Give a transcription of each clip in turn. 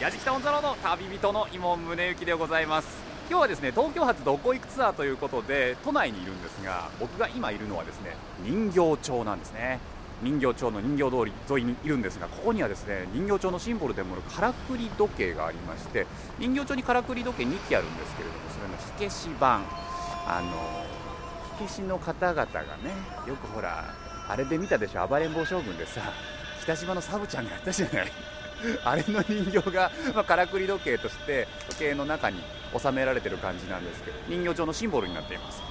矢敷タウンザロード旅人の伊門宗行でございます。今日はですね東京発どこ行くツアーということで都内にいるんですが僕が今いるのはですね人形町なんですね。人形町の人形通り沿いにいるんですがここにはですね人形町のシンボルでもあるからくり時計がありまして人形町にからくり時計2機あるんですけれどもそれの火消し版。あの火消しの方々がねよくほらあれで見たでしょ暴れん坊将軍でさ北島のサブちゃんがやったじゃない。あれの人形が、まあ、からくり時計として時計の中に収められてる感じなんですけど人形町のシンボルになっています。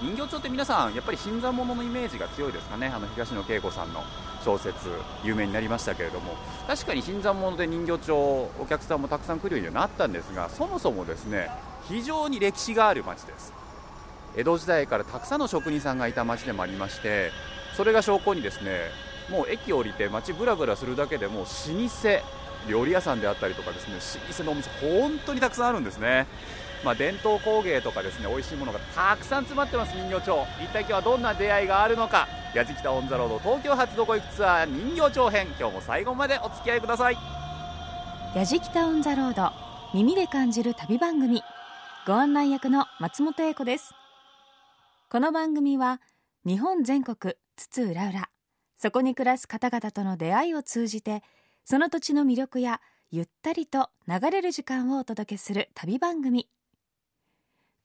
人形町って皆さんやっぱり新参者のイメージが強いですかね。あの東野圭吾さんの小説有名になりましたけれども。確かに新参者で人形町お客さんもたくさん来るようになったんですがそもそもですね非常に歴史がある町です。江戸時代からたくさんの職人さんがいた町でもありましてそれが証拠にですねもう駅降りて街ぶらぶらするだけでもう老舗料理屋さんであったりとかですね老舗のお店本当にたくさんあるんですね。まあ、伝統工芸とかですね美味しいものがたくさん詰まってます人形町。一体今日はどんな出会いがあるのか。矢敷北オンザロード東京発どこ行くツアー人形町編。今日も最後までお付き合いください。矢敷北オンザロード耳で感じる旅番組。ご案内役の松本英子です。この番組は日本全国津々浦々。そこに暮らす方々との出会いを通じてその土地の魅力やゆったりと流れる時間をお届けする旅番組。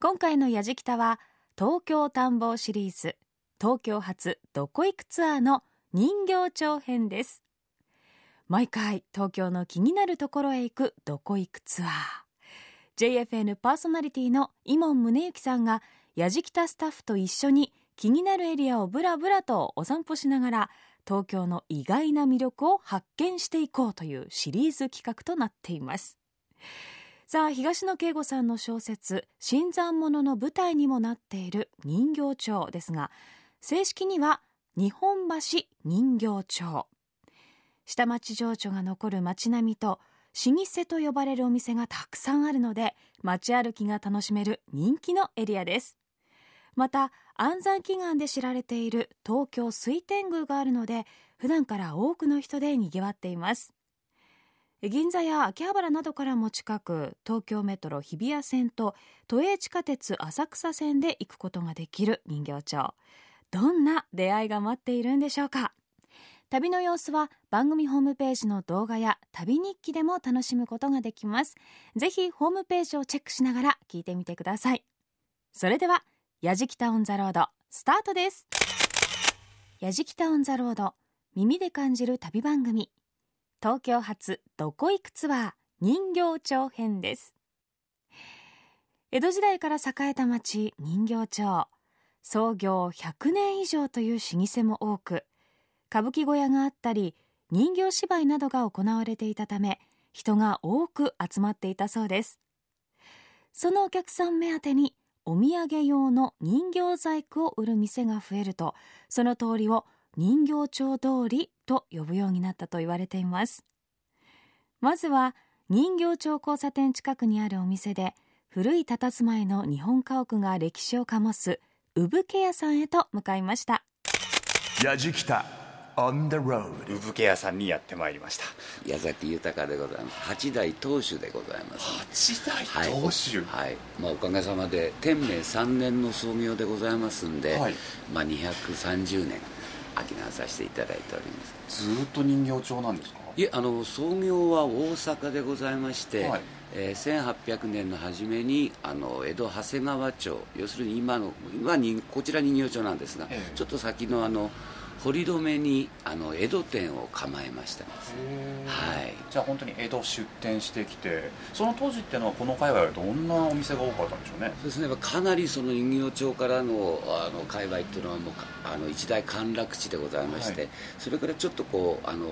今回の「やじきた」は東京探訪シリーズ東京発どこ行くツアーの人形町編です。毎回東京の気になるところへ行くどこ行くツアー。JFN パーソナリティの伊門宗行さんがやじきたスタッフと一緒に気になるエリアをブラブラとお散歩しながら東京の意外な魅力を発見していこうというシリーズ企画となっています。さあ東野圭吾さんの小説「新参者」の舞台にもなっている人形町ですが正式には日本橋人形町。下町情緒が残る街並みと老舗と呼ばれるお店がたくさんあるので街歩きが楽しめる人気のエリアです。また安産祈願で知られている東京水天宮があるので普段から多くの人でにぎわっています。銀座や秋葉原などからも近く東京メトロ日比谷線と都営地下鉄浅草線で行くことができる人形町。どんな出会いが待っているんでしょうか。旅の様子は番組ホームページの動画や旅日記でも楽しむことができます。ぜひホームページをチェックしながら聞いてみてください。それではやじきたオンザロードスタートです。やじきたオンザロード耳で感じる旅番組。東京発どこ行くツアー人形町編です。江戸時代から栄えた町人形町。創業100年以上という老舗も多く歌舞伎小屋があったり人形芝居などが行われていたため人が多く集まっていたそうです。そのお客さん目当てにお土産用の人形細工を売る店が増えるとその通りを人形町通りと呼ぶようになったと言われています。まずは人形町交差点近くにあるお店で古い佇まいの日本家屋が歴史を醸す産毛屋さんへと向かいました。やじきた。On the road. 産毛屋さんにやってまいりました。矢崎豊でございます。八代当主でございます。八代当主？はい、はい、まあ、おかげさまで天明3年の創業でございますんで、はい、まあ、230年商わさせていただいております。ずっと人形町なんですか？いえあの創業は大阪でございまして、はい。えー、1800年の初めにあの江戸長谷川町要するに今の今にこちら人形町なんですが、ええ、ちょっと先のあの堀留にあの江戸店を構えましたはい、じゃあ本当に江戸出店してきてその当時っていうのはこの界隈はどんなお店が多かったんでしょうね？そうですね。かなりその人形町からのあの界隈っていうのはもうあの一大陥落地でございまして、はい、それからちょっとこうあの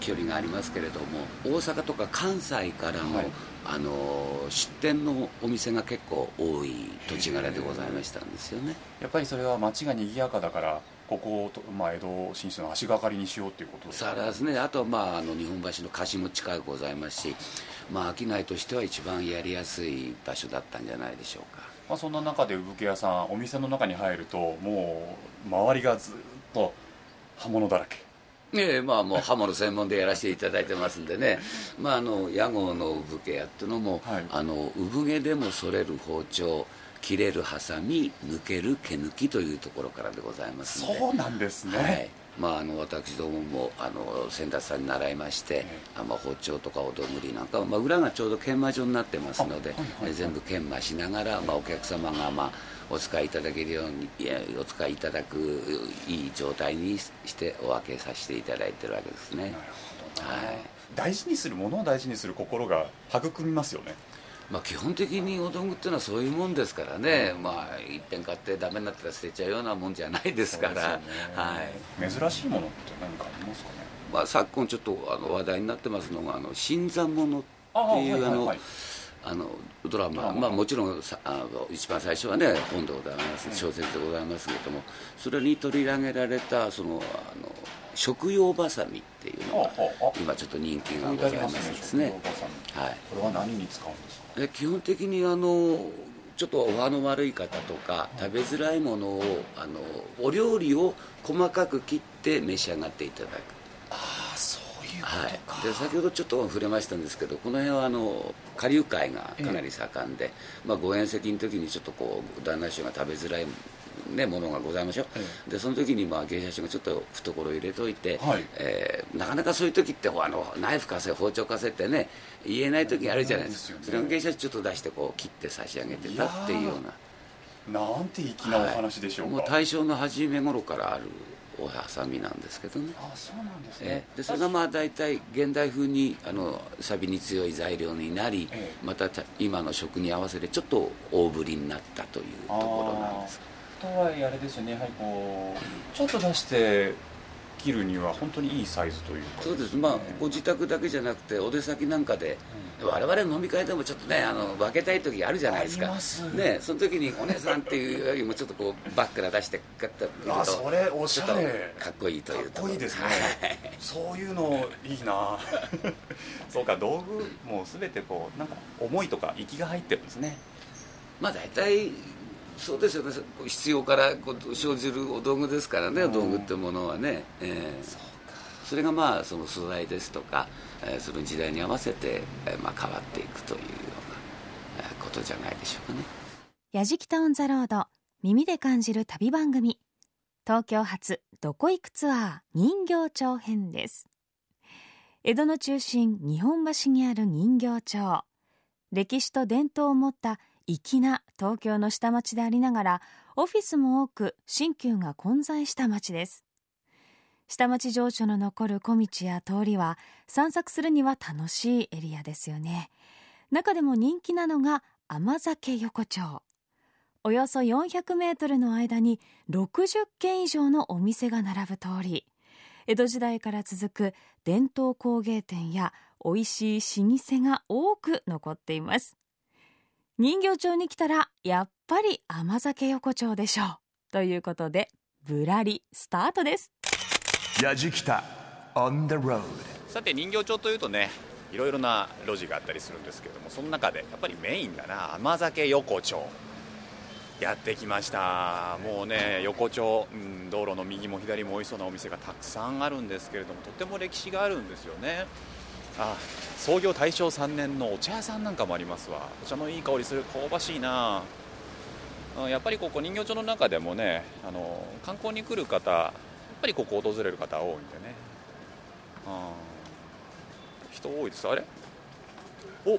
距離がありますけれども大阪とか関西からの、はい、あの出店のお店が結構多い土地柄でございましたんですよね。やっぱりそれは街が賑やかだからここを、まあ、江戸進出の足がかりにしようということですか、ね、ですね。あとは、まあ、あの日本橋の貸しも近くございますし、まあ、商いとしては一番やりやすい場所だったんじゃないでしょうか、まあ、そんな中で産毛屋さんお店の中に入るともう周りがずっと刃物だらけええまあもう刃物専門でやらせていただいてますんでね、まあ、あの屋号の産毛屋っていうのも、はい、あの産毛でも剃れる包丁切れるハサミ抜ける毛抜きというところからでございますそうなんですね、はい。まあ、あの私どももあの先達さんに習いまして、あまあ、包丁とかおどぐりなんか、まあ、裏がちょうど研磨所になってますので、はいはい、全部研磨しながら、まあ、お客様が、まあ、お使いいただけるようにいやお使いいただくいい状態にしてお分けさせていただいてるわけですね。はい、大事にするものを大事にする心が育みますよね。まあ、基本的にお道具っていうのはそういうもんですからね、まあ、いっぺん買ってダメになったら捨てちゃうようなもんじゃないですから、ね、はい、珍しいものって何かありますかね、まあ、昨今ちょっとあの話題になってますのが「あの新参者」っていうあの、あのドラマ、まあ、もちろんさあの一番最初はね本でございます小説でございますけれどもそれに取り上げられたそのあの食用バサミっていうのが今ちょっと人気がございますですねはい、これは何に使うんですか？え基本的にあのちょっとお歯の悪い方とか食べづらいものをあのお料理を細かく切って召し上がっていただくはい、で先ほどちょっと触れましたんですけどこの辺はあの下流会がかなり盛んで、ええ、まあ、ご縁席の時にちょっとこう旦那衆が食べづらいね、ものがございましょう、ええ、でその時にまあ芸者師がちょっと懐入れといて、はい、えー、なかなかそういう時ってあのナイフ貸せ包丁貸せってね言えない時あるじゃないですか、ね、それを芸者師ちょっと出してこう切って差し上げてたっていうような。なんて粋なお話でしょうか、はい、もう大正の初め頃からあるおはさみなんですけどね。あそうなんですね、えー、でそれがまあ大体現代風にあの錆に強い材料になり、えー、また今の食に合わせてちょっと大ぶりになったというところなんです。とはいえあれですよね。やはりこうちょっと出して切るには本当にいいサイズというそうです。まあご自宅だけじゃなくてお出先なんかで、うん、我々飲み会でもちょっとねあの分けたい時あるじゃないですか。ねその時にお姉さんっていうよりもちょっとこうバックら出してガッと見るとそれおしゃれ。かっこいいというかっこいいですね。そういうのいいな。そうか道具も全てこうなんか思いとか息が入ってるんですね。まあ大体そうですよね。必要から生じるお道具ですからね、お道具ってものはね、えー、それがまあその素材ですとか、えー、その時代に合わせて、えーまあ、変わっていくというようなことじゃないでしょうかね。やじきたオン・ザ・ロード耳で感じる旅番組。東京発どこ行くツアー人形町編です。江戸の中心日本橋にある人形町。歴史と伝統を持った粋な東京の下町でありながらオフィスも多く新旧が混在した町です。下町情緒の残る小道や通りは散策するには楽しいエリアですよね。中でも人気なのが甘酒横丁。およそ400メートルの間に60軒以上のお店が並ぶ通り江戸時代から続く伝統工芸店や美味しい老舗が多く残っています。人形町に来たらやっぱり甘酒横丁でしょう。ということでぶらりスタートです。やじきた on the road さて人形町というとねいろいろな路地があったりするんですけどもその中でやっぱりメインだな甘酒横丁。やってきました。もうね横丁、うん、道路の右も左も美味しそうなお店がたくさんあるんですけれどもとても歴史があるんですよねあ創業大正3年のお茶屋さんなんかもありますわ。お茶のいい香りする香ばしいな。やっぱりここ人形町の中でもねあの観光に来る方やっぱりここ訪れる方多いんでね。あ人多いです。あれ？お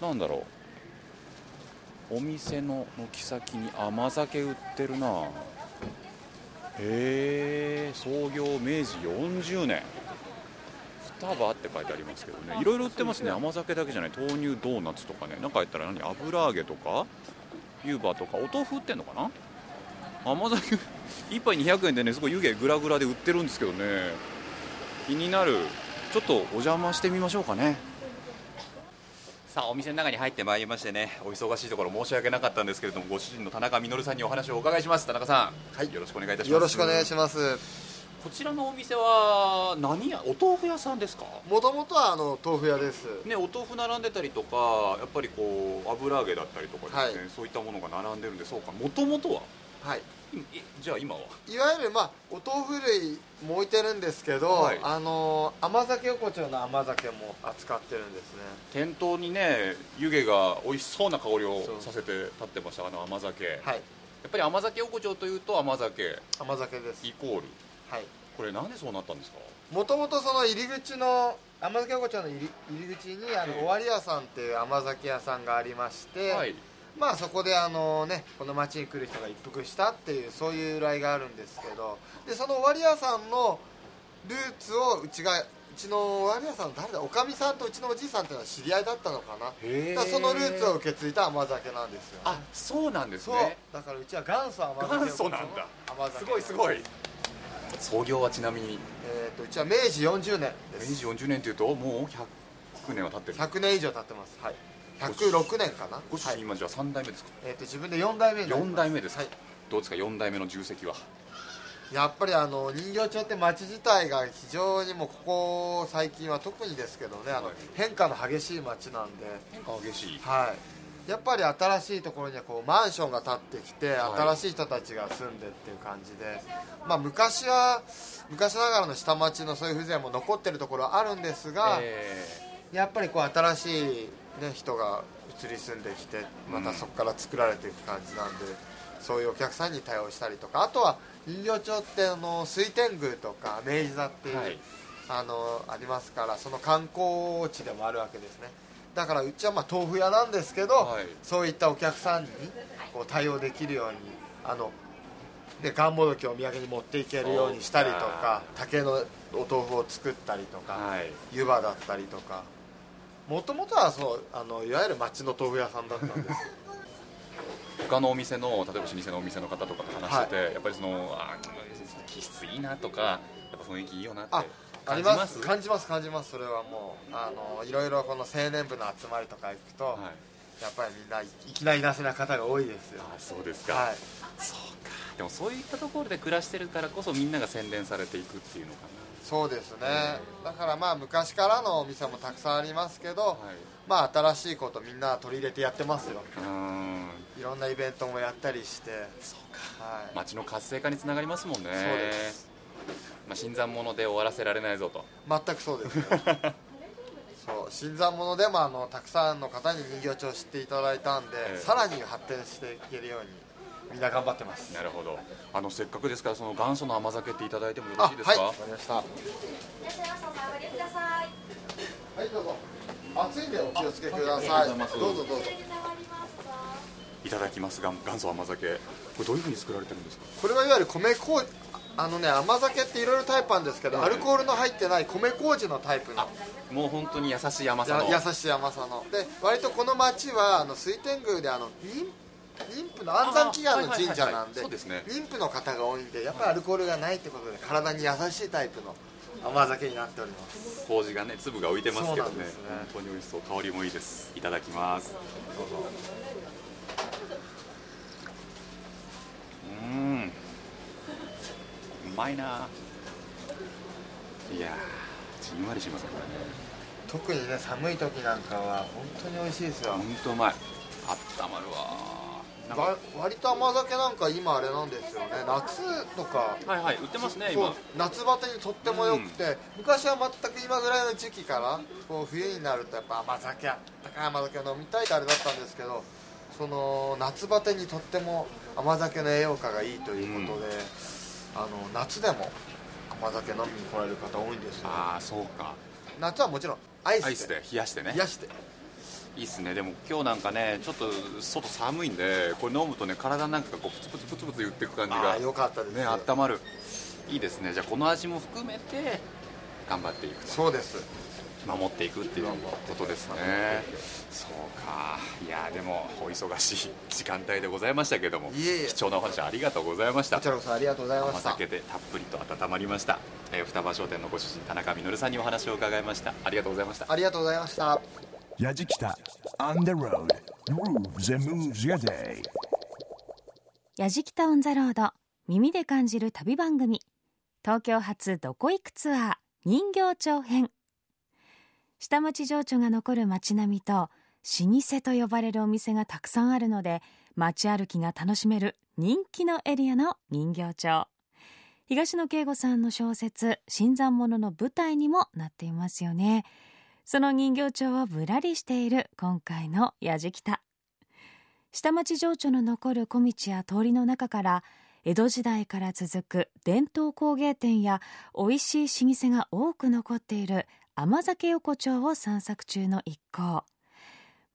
なんだろう。お店の軒先に甘酒売ってるな。へえ創業明治40年。タバって書いてありますけどね。いろいろ売ってますね。甘酒だけじゃない。豆乳ドーナツとかね。中入ったら何？油揚げとか？湯葉とか？お豆腐売ってんのかな？甘酒 1杯200円でねすごい湯気グラグラで売ってるんですけどね。気になる。ちょっとお邪魔してみましょうかね。さあお店の中に入ってまいりましてね。お忙しいところ申し訳なかったんですけれどもご主人の田中稔さんにお話をお伺いします。田中さん、はい、よろしくお願いいたします。よろしくお願いしますこちらのお店は何やお豆腐屋さんですか？もともとはあの豆腐屋です。ねお豆腐並んでたりとかやっぱりこう油揚げだったりとかですね、はい、そういったものが並んでるんでそうか？もともとは？はい。えじゃあ今は？いわゆるまあお豆腐類も置いてるんですけど、はい。あの甘酒横丁の甘酒も扱ってるんですね。店頭にね湯気が美味しそうな香りをさせて立ってましたあの甘酒、やはい。っぱり甘酒横丁というと甘酒。甘酒です。イコールはい。これなんでそうなったんですか？もともとその入り口の甘酒横丁の入り入り口にあのええ。尾張屋さんっていう甘酒屋さんがありまして、はい。まあそこであのねこの町に来る人が一服したっていうそういう由来があるんですけどでその尾張屋さんのルーツをうちがうちの尾張屋さんの誰だ？おかみさんとうちのおじいさんっていうのは知り合いだったのかな。そのルーツを受け継いだ甘酒なんですよ、ね、あそうなんですそう。ねだからうちは元祖甘酒元祖なんだ。甘酒すごいすごい創業はちなみに？えー、とうちは明治40年です。明治40年というともう100年は経ってる100年以上経ってます。はい。106年かな？ご主はい人今じゃあ3代目ですか、えー、と自分で4代目になります。4代目ですか、はい。どうですか？4代目の重責は？やっぱりあの人形町って町自体が非常にもうここ最近は特にですけどねあのはい。変化の激しい町なんで、変化激しい？はい、やっぱり新しいところにはこうマンションが建ってきてはい。新しい人たちが住んでっていう感じで、まあ、昔は昔ながらの下町のそういう風情も残ってるところはあるんですが、えやっぱりこう新しい、ね、人が移り住んできてまたそこから作られていく感じなんで、そういうお客さんに対応したりとかあとは人形町ってあの水天宮とか明治座っていう、はい。あのありますからその観光地でもあるわけですねだからうちはまあ豆腐屋なんですけど、はい。そういったお客さんにこう対応できるようにあのでがんもどきをお土産に持っていけるようにしたりとか竹のお豆腐を作ったりとか、はい。湯葉だったりとか。もともとはそうあのいわゆる町の豆腐屋さんだったんです。他のお店の例えば老舗のお店の方とかと話してて、やっぱりそのあー気質いいなとかやっぱ雰囲気いいよなってああ感じまります？す感じます？感じますそれはもう。あのいろいろこの青年部の集まりとか行くと、はい。やっぱりみんないきなりなせな方が多いですよ。あーそうですか、はい。そうか。でもそういったところで暮らしてるからこそみんなが洗練されていくっていうのかそうですね。だからまあ昔からのお店もたくさんありますけど、なはい。まあ新しいことみんな取り入れてやってますよ。いろんなイベントもやったりして。そうか。はい。街の活性化につながりますもんね。そうですまあ、新参者で終わらせられないぞと。全くそうですよ。そう新参者でもあのたくさんの方に人形町を知っていただいたんで、ええ。さらに発展していけるようにみんな頑張ってます。なるほど。あのせっかくですからその元祖の甘酒っていただいてもよろしいですか、はい。わかりました。はいどうぞ。暑いんでお気をつけください、どうぞどうぞ。いただきますが元祖甘酒。これどういうふうに作られてるんですか？これはいわゆる米麹あのね甘酒っていろいろタイプあるんですけど、はいアルコールの入ってない米麹のタイプの。もう本当に優しい甘さの。や優しい甘さの。で割とこの町はあの水天宮であの妊妊婦の安産祈願の神社なんでそうですね。妊婦の方が多いんでやっぱりアルコールがないってことで体に優しいタイプの甘酒になっております。麹がね粒が浮いてますけどね。ね。本当に美味しそう。香りもいいです。いただきます。うーん。うまいないやーじんわりしますねこれね。特にね寒い時なんかは本当に美味しいですよ。本当うまい。あったまるわ割と甘酒なんか今あれなんですよね。夏とか。はいはい売ってますね今。夏バテにとっても良くて、昔は全く今ぐらいの時期からこう冬になるとやっぱ甘酒高い甘酒を飲みたいってあれだったんですけどその夏バテにとっても甘酒の栄養価がいいということで、あの夏でも甘酒飲みに来られる方多いんですよ。ああそうか。夏はもちろんアイスで。アイスで。冷やしてね。冷やして。いいっすね。でも今日なんかねちょっと外寒いんでこれ飲むとね体なんかがこうプツプツプツプツ言っていく感じがああよかったです。ね温まる。いいですね。じゃあこの味も含めて頑張っていくと。そうです。守っていくっていうことですね。そうか。いやでもお忙しい時間帯でございましたけどもいえいえ。貴重なお話ありがとうございました。こちらこそありがとうございま甘した。酒でたっぷりと温まりました、えー双葉商店のご主人田中実さんにお話を伺いました。ありがとうございました。ありがとうございました。やじきた On the road. Grooves and moves your day. やじきたオンザロード耳で感じる旅番組。東京発どこ行くツアー人形町編。下町情緒が残る街並みと老舗と呼ばれるお店がたくさんあるので街歩きが楽しめる人気のエリアの人形町。東野圭吾さんの小説「新参者」の舞台にもなっていますよね。その人形町をぶらりしている今回のやじきた。下町情緒の残る小道や通りの中から江戸時代から続く伝統工芸店や美味しい老舗が多く残っている甘酒横丁を散策中の一行。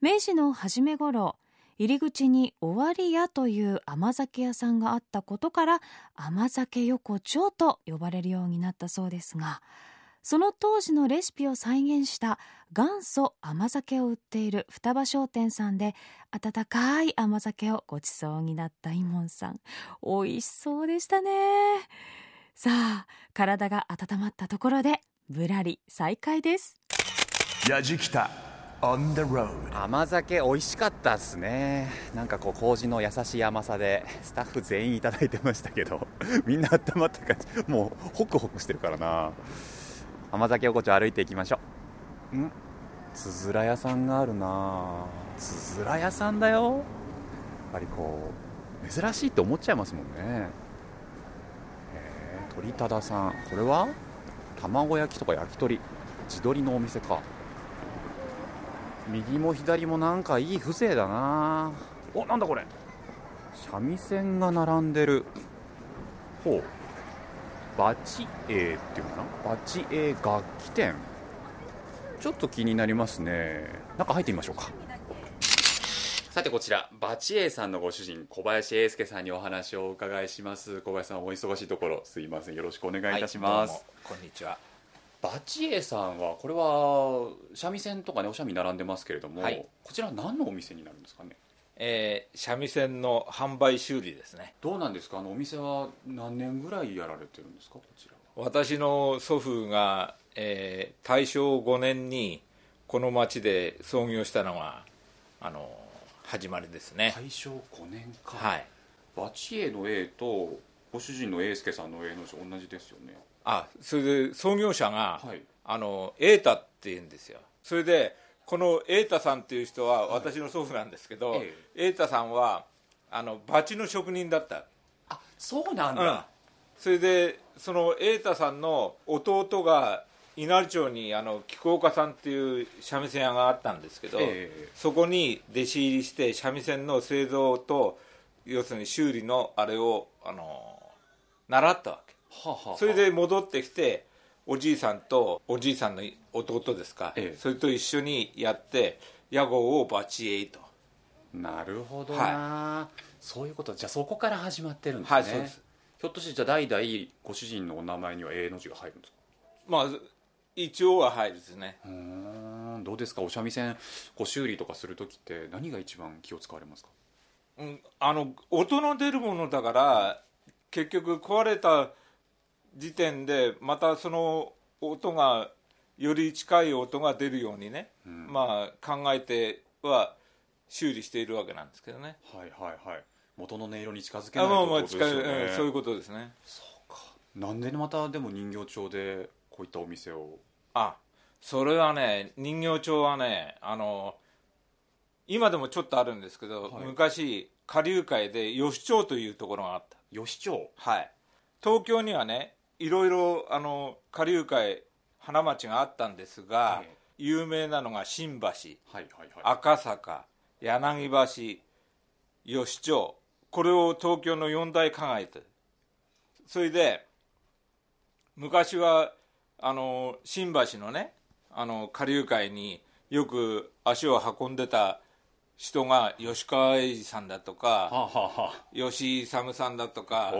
明治の初め頃入り口に尾張屋という甘酒屋さんがあったことから甘酒横丁と呼ばれるようになったそうですがその当時のレシピを再現した元祖甘酒を売っている双葉商店さんで温かい甘酒をごちそうになったイモンさん。美味しそうでしたね。さあ体が温まったところでぶらり再開です。やじきた on the road 甘酒美味しかったっすね。なんかこう麹の優しい甘さでスタッフ全員いただいてましたけどみんな温まった感じ。もうホクホクしてるからな甘酒横丁歩いていきましょう。ん？つづら屋さんがあるな。つづら屋さんだよ。やっぱりこう珍しいって思っちゃいますもんね。へえ鳥忠さん。これは？卵焼きとか焼き鳥。地鶏のお店か。右も左もなんかいい風情だな。おなんだこれ。三味線が並んでる。ほうバチエーっていうのかな？バチエー楽器店。ちょっと気になりますね。中入ってみましょうか。さてこちらバチエーさんのご主人小林英介さんにお話をお伺いします。小林さんお忙しいところ。すいません。よろしくお願いいたします、はいどうも。こんにちは。バチエーさんはこれは三味線とかねお三味並んでますけれども、はいこちらは何のお店になるんですかねえー三味線の販売修理ですね。どうなんですか？あのお店は何年ぐらいやられてるんですか？こちらは。私の祖父が、えー大正5年にこの町で創業したのがあの始まりですね。大正5年か、はい。バチエの A とご主人の英介さんの A の字同じですよね。あそれで創業者が、はい。あの瑛太っていうんですよ。それでこの瑛太さんっていう人は私の祖父なんですけどえ瑛太さんはあのバチの職人だった。あそうなんうん。だ、それでその瑛太さんの弟が稲荷町にあの菊岡さんっていう三味線屋があったんですけど、ええ。そこに弟子入りして三味線の製造と要するに修理のあれをあの習ったわけ。はあはあはあ。それで戻ってきておじいさんとおじいさんの弟ですか、ええ。それと一緒にやって屋号をバチエイと。なるほどな、そういうこと。じゃあそこから始まってるんですね、はいそうです。ひょっとしてじゃあ代々ご主人のお名前には A の字が入るんですか？まあ一応は入るですね。うーん。どうですか？お三味線ご修理とかする時って何が一番気を使われますか？うんあの音の出るものだから結局壊れた時点でまたその音がより近い音が出るようにね、まあ考えては修理しているわけなんですけどね。はいはいはい。元の音色に近づけないとよね。うんそういうことですね。なんでまたでも人形町でこういったお店を？あそれはね人形町はねあの今でもちょっとあるんですけど、はい。昔下流会で吉町というところがあった。吉町。はい、東京にはねいろいろあの下流会花町があったんですが、はい。有名なのが新橋はいはいはい。赤坂柳橋吉町これを東京の四大考えてるそれで昔はあの新橋のねあの下流会によく足を運んでた人が吉川英治さんだとか、はあはあはあ。吉井勇さんだとか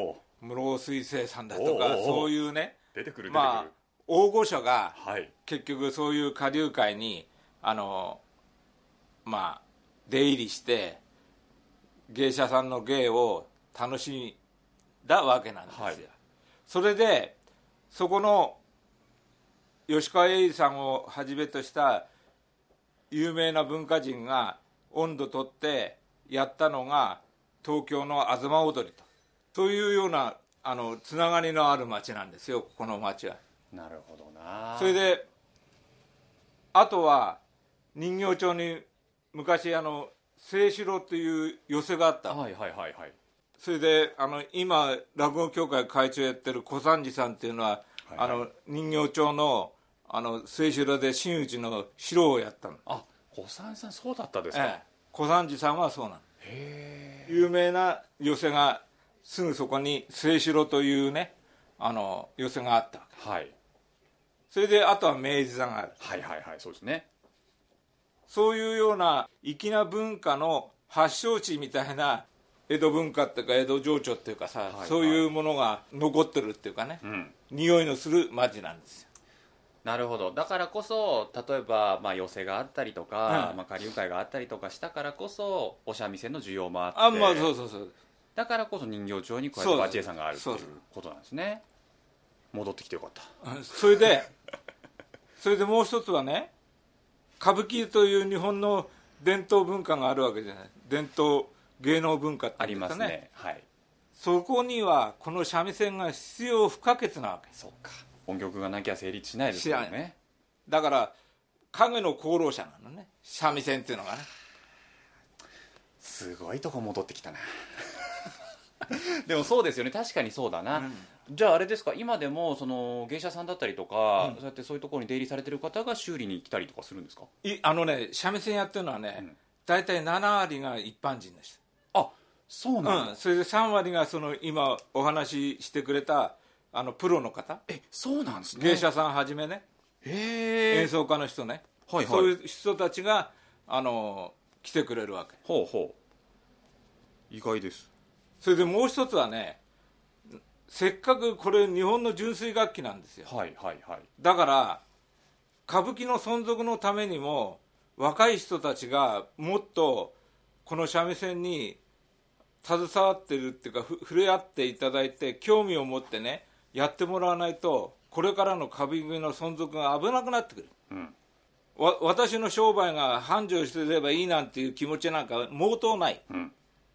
室尾水星さんだとかそういうね出てくるまあ大御所がはい。結局そういう下流会にあのまあ出入りして芸者さんの芸を楽しんだわけなんですよ、はい。それでそこの吉川英治さんをはじめとした有名な文化人が温度取ってやったのが東京の東踊りとそういうようなあのつながりのある町なんですよこの町は。なるほどな。それであとは人形町に昔あの清志郎という寄席があった、はいはいはいはい。それであの今落語協会会長やってる小三治さんっていうのは、はいあの人形町のあの末城で真打ちの城をやったの、あ小三さんそうだったですか、ええ、小三治さんはそうなの。有名な寄席がすぐそこに末城というねあの寄席があった。わけはい。それであとは明治座がある。はいはいはいそうですね。そういうような粋な文化の発祥地みたいな江戸文化っていうか江戸情緒っていうかさ、はいそういうものが残ってるっていうかね、うん。匂いのする町なんですよ。なるほど。だからこそ例えば、まあ、寄席があったりとか、うん。まあ、下流会があったりとかしたからこそお三味線の需要もあって。あまあそうそうそうだからこそ人形町にこうやってバチエさんがあるということなんですね。戻ってきてよかった。それで それでもう一つはね歌舞伎という日本の伝統文化があるわけじゃない。伝統芸能文化ってありますね。はい。そこにはこの三味線が必要不可欠なわけ。そうか。音曲がなきゃ成立しないですよね。だから影の功労者なのね。三味線っていうのがね。すごいとこ戻ってきたな でもそうですよね。確かにそうだな、じゃああれですか今でもその芸者さんだったりとか、そうやってそういうところに出入りされてる方が修理に来たりとかするんですか？いあのね三味線やってるのはね、うん。大体7割が一般人でしあそうなんうん、それで3割がその今お話ししてくれたあのプロの方。えそうなんですね。芸者さんはじめね。演奏家の人ね、はいはい。そういう人たちがあの来てくれるわけ。ほうほう。意外ですそれでもう一つはねせっかくこれ日本の純粋楽器なんですよ。はいはいはい。だから歌舞伎の存続のためにも若い人たちがもっとこの三味線に携わってるっていうかふ触れ合っていただいて興味を持ってねやってもらわないとこれからの歌舞伎の存続が危なくなってくる、うん。わ私の商売が繁盛してればいいなんていう気持ちなんか毛頭ない、うん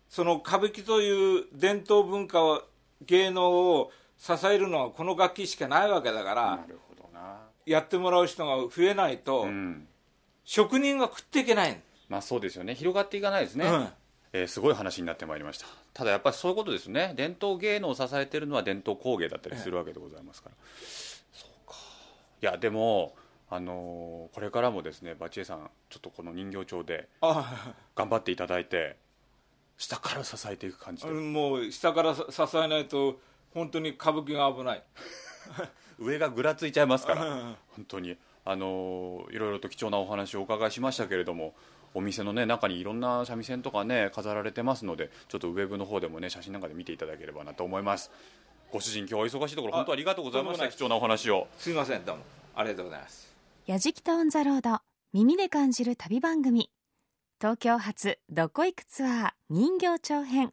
その歌舞伎という伝統文化を芸能を支えるのはこの楽器しかないわけだから、なるほどな。やってもらう人が増えないと、うん。職人が食っていけない。まあそうですよね。広がっていかないですね、うん。えーすごい話になってまいりました。ただやっぱりそういうことですね。伝統芸能を支えているのは伝統工芸だったりするわけでございますから、そうか。いやでもあのーこれからもですねバチエさんちょっとこの人形町であ頑張っていただいて下から支えていく感じで、もう下からさ支えないと本当に歌舞伎が危ない。上がぐらついちゃいますから。うん本当に。あのーいろいろと貴重なお話をお伺いしましたけれどもお店の、ね、中にいろんな三味線とかね飾られてますのでちょっとウェブの方でもね写真なんかで見ていただければなと思います。ご主人今日はお忙しいところ本当ありがとうございました貴重なお話を。すいませんどうも。ありがとうございます。やじきたオンザロード耳で感じる旅番組東京発どこ行くツアー人形町編。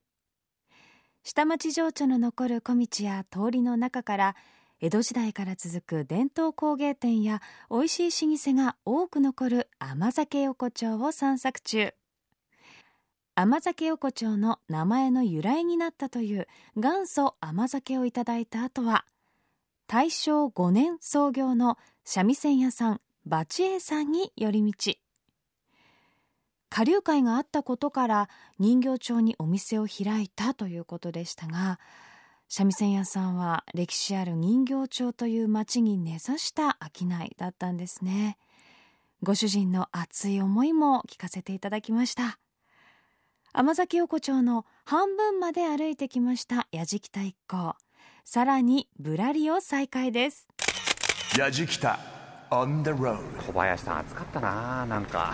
下町情緒の残る小道や通りの中から江戸時代から続く伝統工芸店や美味しい老舗が多く残る甘酒横丁を散策中。甘酒横丁の名前の由来になったという元祖甘酒をいただいた後は大正5年創業の三味線屋さんバチエさんに寄り道。下流会があったことから人形町にお店を開いたということでしたが三味線屋さんは歴史ある人形町という町に根ざした商いだったんですね。ご主人の熱い思いも聞かせていただきました。甘崎横丁の半分まで歩いてきました矢敷田一行。さらにぶらりを再開です。やじきた on the road 小林さん暑かったななんか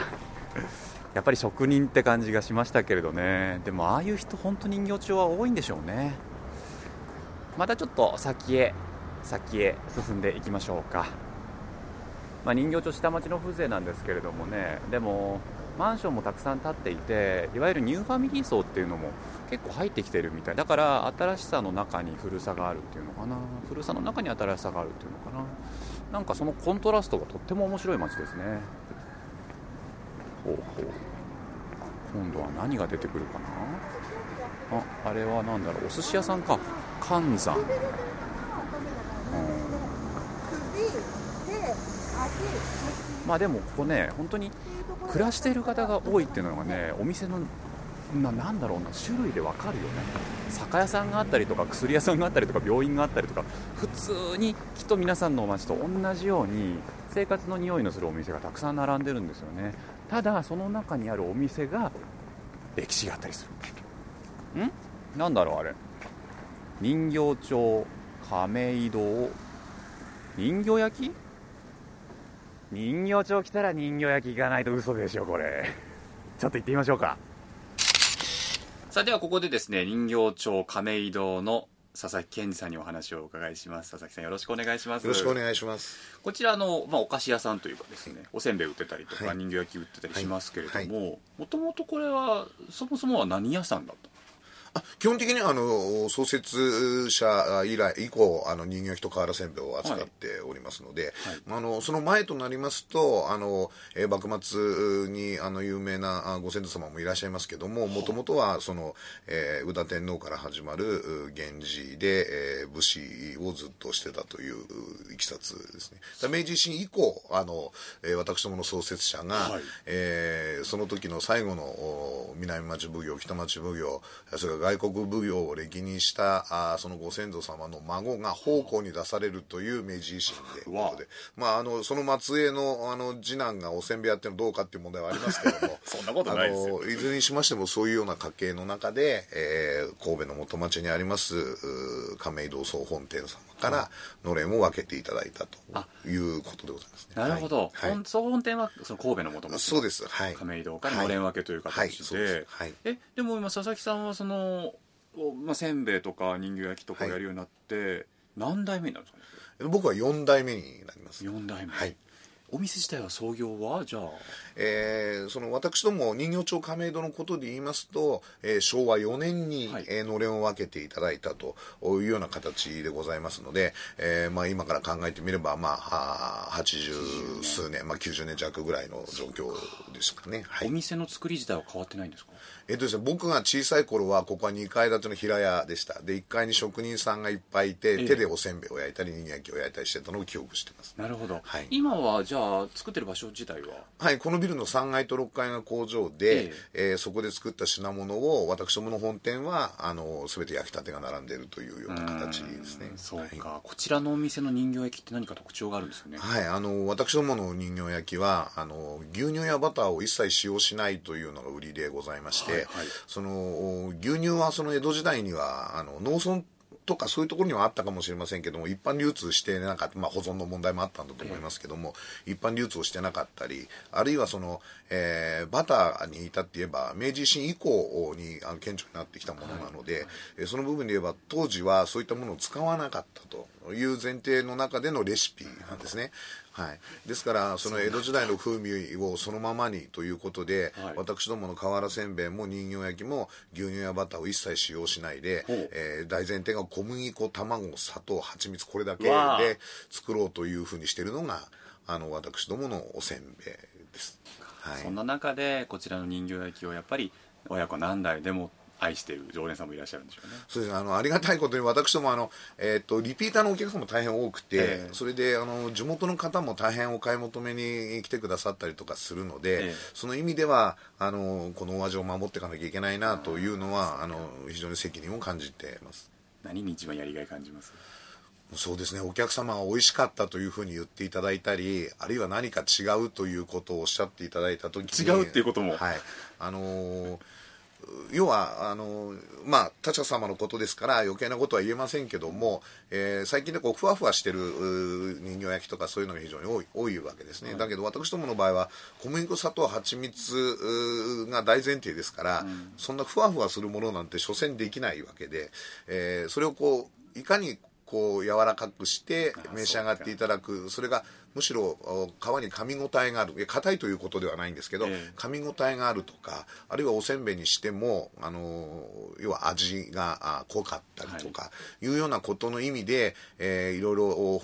やっぱり職人って感じがしましたけれどね。でもああいう人本当人形町は多いんでしょうね。またちょっと先へ先へ進んでいきましょうか、まあ、人形町下町の風情なんですけれどもね。でもマンションもたくさん建っていていわゆるニューファミリー層っていうのも結構入ってきてるみたい。だから新しさの中に古さがあるっていうのかな。古さの中に新しさがあるっていうのかな。なんかそのコントラストがとっても面白い街ですね。ほうほう。今度は何が出てくるかな？ああれは何だろう。お寿司屋さんか。関山。まあでもここね本当に暮らしている方が多いっていうのがねお店のななんだろうな。種類でわかるよね。酒屋さんがあったりとか薬屋さんがあったりとか病院があったりとか普通にきっと皆さんのお街と同じように生活の匂いのするお店がたくさん並んでるんですよね。ただその中にあるお店が歴史があったりする。ん？なんだろうあれ。人形町亀戸人形焼き？人形町来たら人形焼き行かないと嘘でしょこれ。ちょっと行ってみましょうか。さあではここでですね人形町亀戸の佐々木健二さんにお話をお伺いします。佐々木さんよろしくお願いします。よろしくお願いします。こちらの、まあ、お菓子屋さんというかですねおせんべい売ってたりとか、はい、人形焼き売ってたりしますけれどももともとこれはそもそもは何屋さんだったあ基本的にあの創設者以来以降あの人形と瓦せんべいを扱っておりますので、はい、あのその前となりますとあの、えー、幕末にあの有名なご先祖様もいらっしゃいますけどももともとはその、えー、宇田天皇から始まる源氏で、えー、武士をずっとしてたといういきさつですね。明治維新以降あの、えー、私どもの創設者が、はい、えー、その時の最後の南町奉行北町奉行それから外国奉行を歴任したあそのご先祖様の孫が奉公に出されるという明治維新で。で、まあ、あのその末裔のあの次男がおせんべいやってるのどうかっていう問題はありますけどもそんなことないですよ。いずれにしましてもそういうような家系の中で、えー、神戸の元町にあります亀戸総本店様からのれんを分けていただいたということでございますね。なるほど。はい、総本店はその神戸の元々そうです。はい。亀戸からのれん分けという形で。はい。え、でも今佐々木さんはその、まあ、せんべいとか人形焼きとかやるようになって、何代目になるんですか？ね僕は4代目になります。4代目。はい。お店自体は創業はじゃあ、えー、その私ども人形町亀戸のことで言いますと、えー、昭和4年に、はい、えー、のれんを分けていただいたというような形でございますので、えーまあ、今から考えてみれば、まあ、80数年、まあ、90年弱ぐらいの状況ですかね、はい、お店の作り自体は変わってないんですか？えっとですね、僕が小さい頃はここは2階建ての平屋でした。で1階に職人さんがいっぱいいて、え手でおせんべいを焼いたり人形焼きを焼いたりしてたのを記憶してます。なるほど、はい、今はじゃあ作ってる場所自体は？はいこのビルの3階と6階が工場で、ええ。ー、そこで作った品物を私どもの本店はあの全て焼きたてが並んでいるというような形ですね。そうか、はい、こちらのお店の人形焼きって何か特徴があるんですよね。はいあの私どもの人形焼きはあの牛乳やバターを一切使用しないというのが売りでございまして、はいはい、その牛乳はその江戸時代にはあの農村とかそういうところにはあったかもしれませんけども一般流通してなかった、まあ、保存の問題もあったんだと思いますけども、一般流通をしてなかったりあるいはその、えー、バターに至って言えば明治維新以降にあの顕著になってきたものなので、はい、その部分で言えば当時はそういったものを使わなかったという前提の中でのレシピなんですね。はい、ですからその江戸時代の風味をそのままにということで、はい、私どもの瓦せんべいも人形焼きも牛乳やバターを一切使用しないで、えー、大前提が小麦粉卵砂糖蜂蜜これだけで作ろうというふうにしているのがあの私どものおせんべいです、はい、そんな中でこちらの人形焼きをやっぱり親子何代でも愛している常連さんもいらっしゃるんでしょうね。そうですあのありがたいことに私どもあの、えーと、リピーターのお客さんも大変多くて、えー、それであの地元の方も大変お買い求めに来てくださったりとかするので、えー、その意味ではあのこのお味を守っていかなきゃいけないなというのはあの非常に責任を感じてます。何に一番やりがい感じます？そうですね。お客様が美味しかったというふうに言っていただいたりあるいは何か違うということをおっしゃっていただいた時に違うっていうことも。はい。あのー要はあの、まあ、他者様のことですから余計なことは言えませんけども、えー、最近でこうふわふわしてる人形焼きとかそういうのが非常に多い多いわけですね、はい、だけど私どもの場合は小麦粉砂糖蜂蜜が大前提ですから、うん、そんなふわふわするものなんて所詮できないわけで、えー、それをこういかにこう柔らかくして召し上がっていただく。それがむしろ皮に噛み応えがある硬いということではないんですけど、えー、噛み応えがあるとかあるいはおせんべいにしてもあの要は味が濃かったりとか、い、うようなことの意味で、えー、いろいろ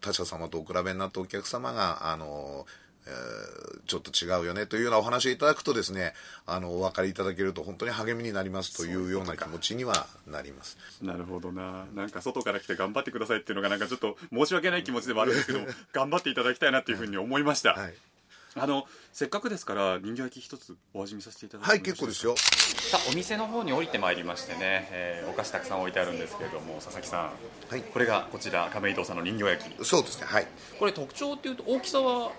他社様とお比べになったお客様があのえー、ちょっと違うよねというようなお話をいただくとですねあのお分かりいただけると本当に励みになりますというような気持ちにはなります。なるほどな。なんか外から来て頑張ってくださいっていうのがなんかちょっと申し訳ない気持ちでもあるんですけど頑張っていただきたいなっていうふうに思いました、はい。あのせっかくですから人形焼き一つお味見させていただきはい結構ですよ。さあお店の方に降りてまいりましてね、えーお菓子たくさん置いてあるんですけれども佐々木さん、はい。これがこちら亀井堂さんの人形焼き。そうですねはい。これ特徴っていうと大きさは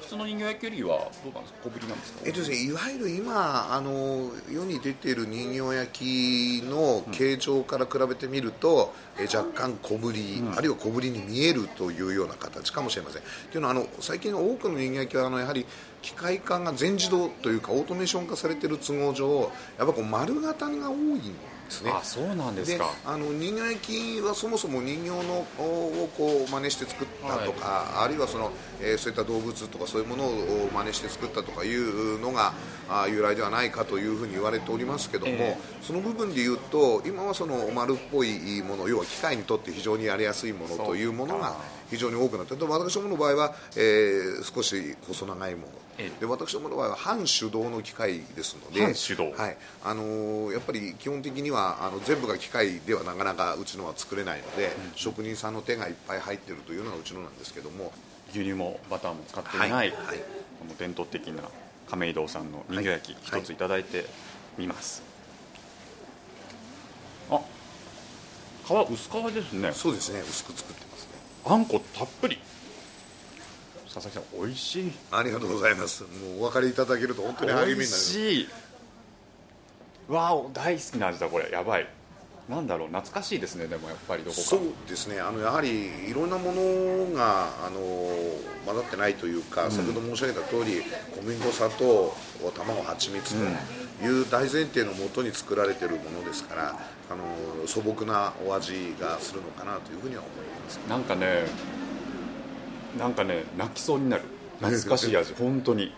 普通の人形焼きよりはどうなんですか？小ぶりなんですか？えっとですね、いわゆる今あの世に出ている人形焼きの形状から比べてみると、え若干小ぶり、あるいは小ぶりに見えるというような形かもしれません。というのはあの最近の多くの人形焼きはあのやはり機械化が全自動というかオートメーション化されている都合上やっぱこう丸型が多いんですね。あそうなんですか。あの人形焼きはそもそも人形のをこう真似して作ったとか、あるいはその、えーそういった動物とかそういうものを真似して作ったとかいうのがあ由来ではないかというふうに言われておりますけども、えその部分で言うと今はその丸っぽいもの要は機械にとって非常にやりやすいものというものが非常に多くなってで私どもの場合は、えー少し細長いもの。ええ。で私どもの場合は半手動の機械ですので半手動。はい。あのーやっぱり基本的にはあの全部が機械ではなかなかうちのは作れないので、職人さんの手がいっぱい入っているというのがうちのなんですけども。牛乳もバターも使っていない、はい。はい。この伝統的な亀井堂さんの人形焼きはい。一ついただいてみます、あ皮薄皮ですね。そうですね。薄く作って。ますねあんこたっぷり。佐々木さん美味しい。ありがとうございます。もうお分かりいただけると本当に励みになり美味しい。わお大好きな味だこれ。やばい。なんだろう懐かしいですねでもやっぱりどこか。そうですね。あのやはりいろんなものがあの混ざってないというか、先ほど申し上げた通り小麦粉砂糖卵蜂蜜という大前提のもとに作られているものですからあの素朴なお味がするのかなというふうには思いますなんかねなんかね泣きそうになる。懐かしい味。本当に。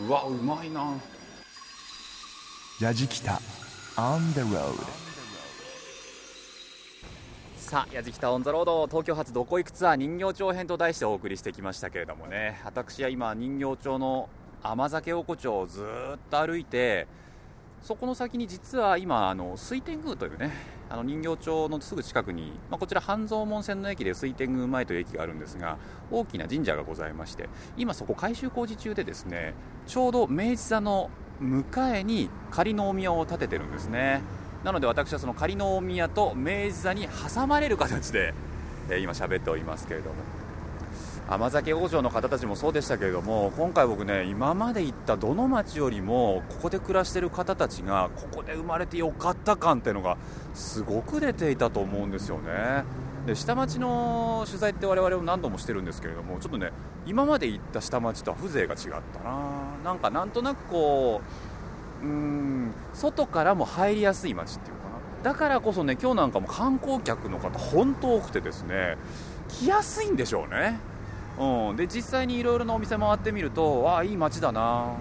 うわうまいな。ヤジキタ On the road さあ、やじきたオンザロード東京発どこ行くツアー人形町編と題してお送りしてきましたけれどもね。私は今人形町の甘酒横丁をずーっと歩いてそこの先に実は今あの水天宮というねあの人形町のすぐ近くに、まあ、こちら半蔵門線の駅で水天宮前という駅があるんですが大きな神社がございまして今そこ改修工事中でですねちょうど明治座の向かいに仮のお宮を建ててるんですね。なので私はその仮のお宮と明治座に挟まれる形で、えー今喋っておりますけれども。甘酒王城の方たちもそうでしたけれども今回僕ね今まで行ったどの町よりもここで暮らしてる方たちがここで生まれてよかった感っていうのがすごく出ていたと思うんですよね。で下町の取材って我々も何度もしてるんですけれどもちょっとね今まで行った下町とは風情が違ったな。なんかなんとなくこううん外からも入りやすい街っていうかな。だからこそね今日なんかも観光客の方本当多くてですね来やすいんでしょうね。うん、で実際にいろいろなお店回ってみるとわあいい街だな。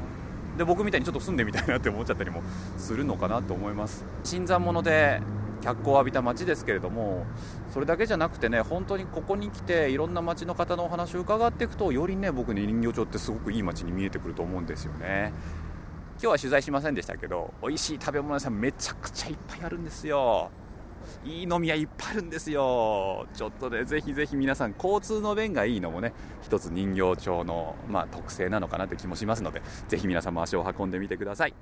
で僕みたいにちょっと住んでみたいなって思っちゃったりもするのかなと思います。新参者で脚光を浴びた街ですけれどもそれだけじゃなくてね本当にここに来ていろんな街の方のお話を伺っていくとよりね僕に人形町ってすごくいい街に見えてくると思うんですよね。今日は取材しませんでしたけど美味しい食べ物屋さんめちゃくちゃいっぱいあるんですよ。いい飲み屋いっぱいあるんですよ。ちょっとねぜひぜひ皆さん交通の便がいいのもね一つ人形町の、まあ、特性なのかなって気もしますのでぜひ皆さんも足を運んでみてください。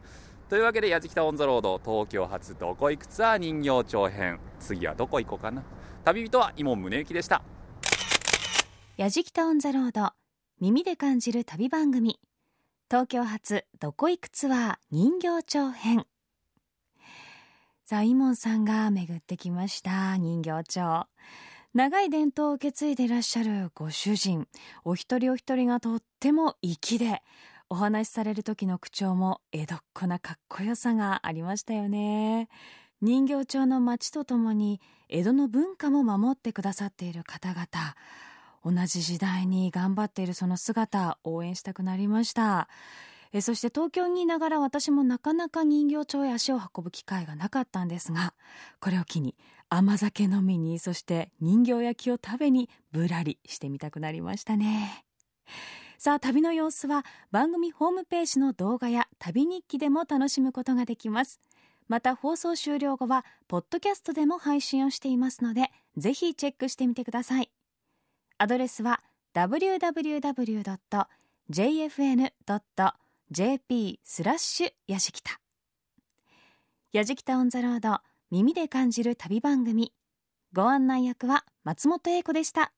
というわけでやじきたオンザロード東京発どこ行くツアー人形町編。次はどこ行こうかな。旅人は伊門宗行でした。やじきたオンザロード耳で感じる旅番組。東京発どこ行くツアー人形町編。さあイモンさんが巡ってきました。人形町。長い伝統を受け継いでいらっしゃるご主人。お一人お一人がとっても粋で。お話しされる時の口調も江戸っ子なかっこよさがありましたよね。人形町の町とともに江戸の文化も守ってくださっている方々。同じ時代に頑張っているその姿応援したくなりました。えそして東京にいながら私もなかなか人形町へ足を運ぶ機会がなかったんですがこれを機に甘酒飲みにそして人形焼きを食べにぶらりしてみたくなりましたね。さあ旅の様子は番組ホームページの動画や旅日記でも楽しむことができます。また放送終了後はポッドキャストでも配信をしていますのでぜひチェックしてみてください。アドレスは www.jfn JP スラッシュやじきた。やじきたオンザロード耳で感じる旅番組。ご案内役は松本英子でした。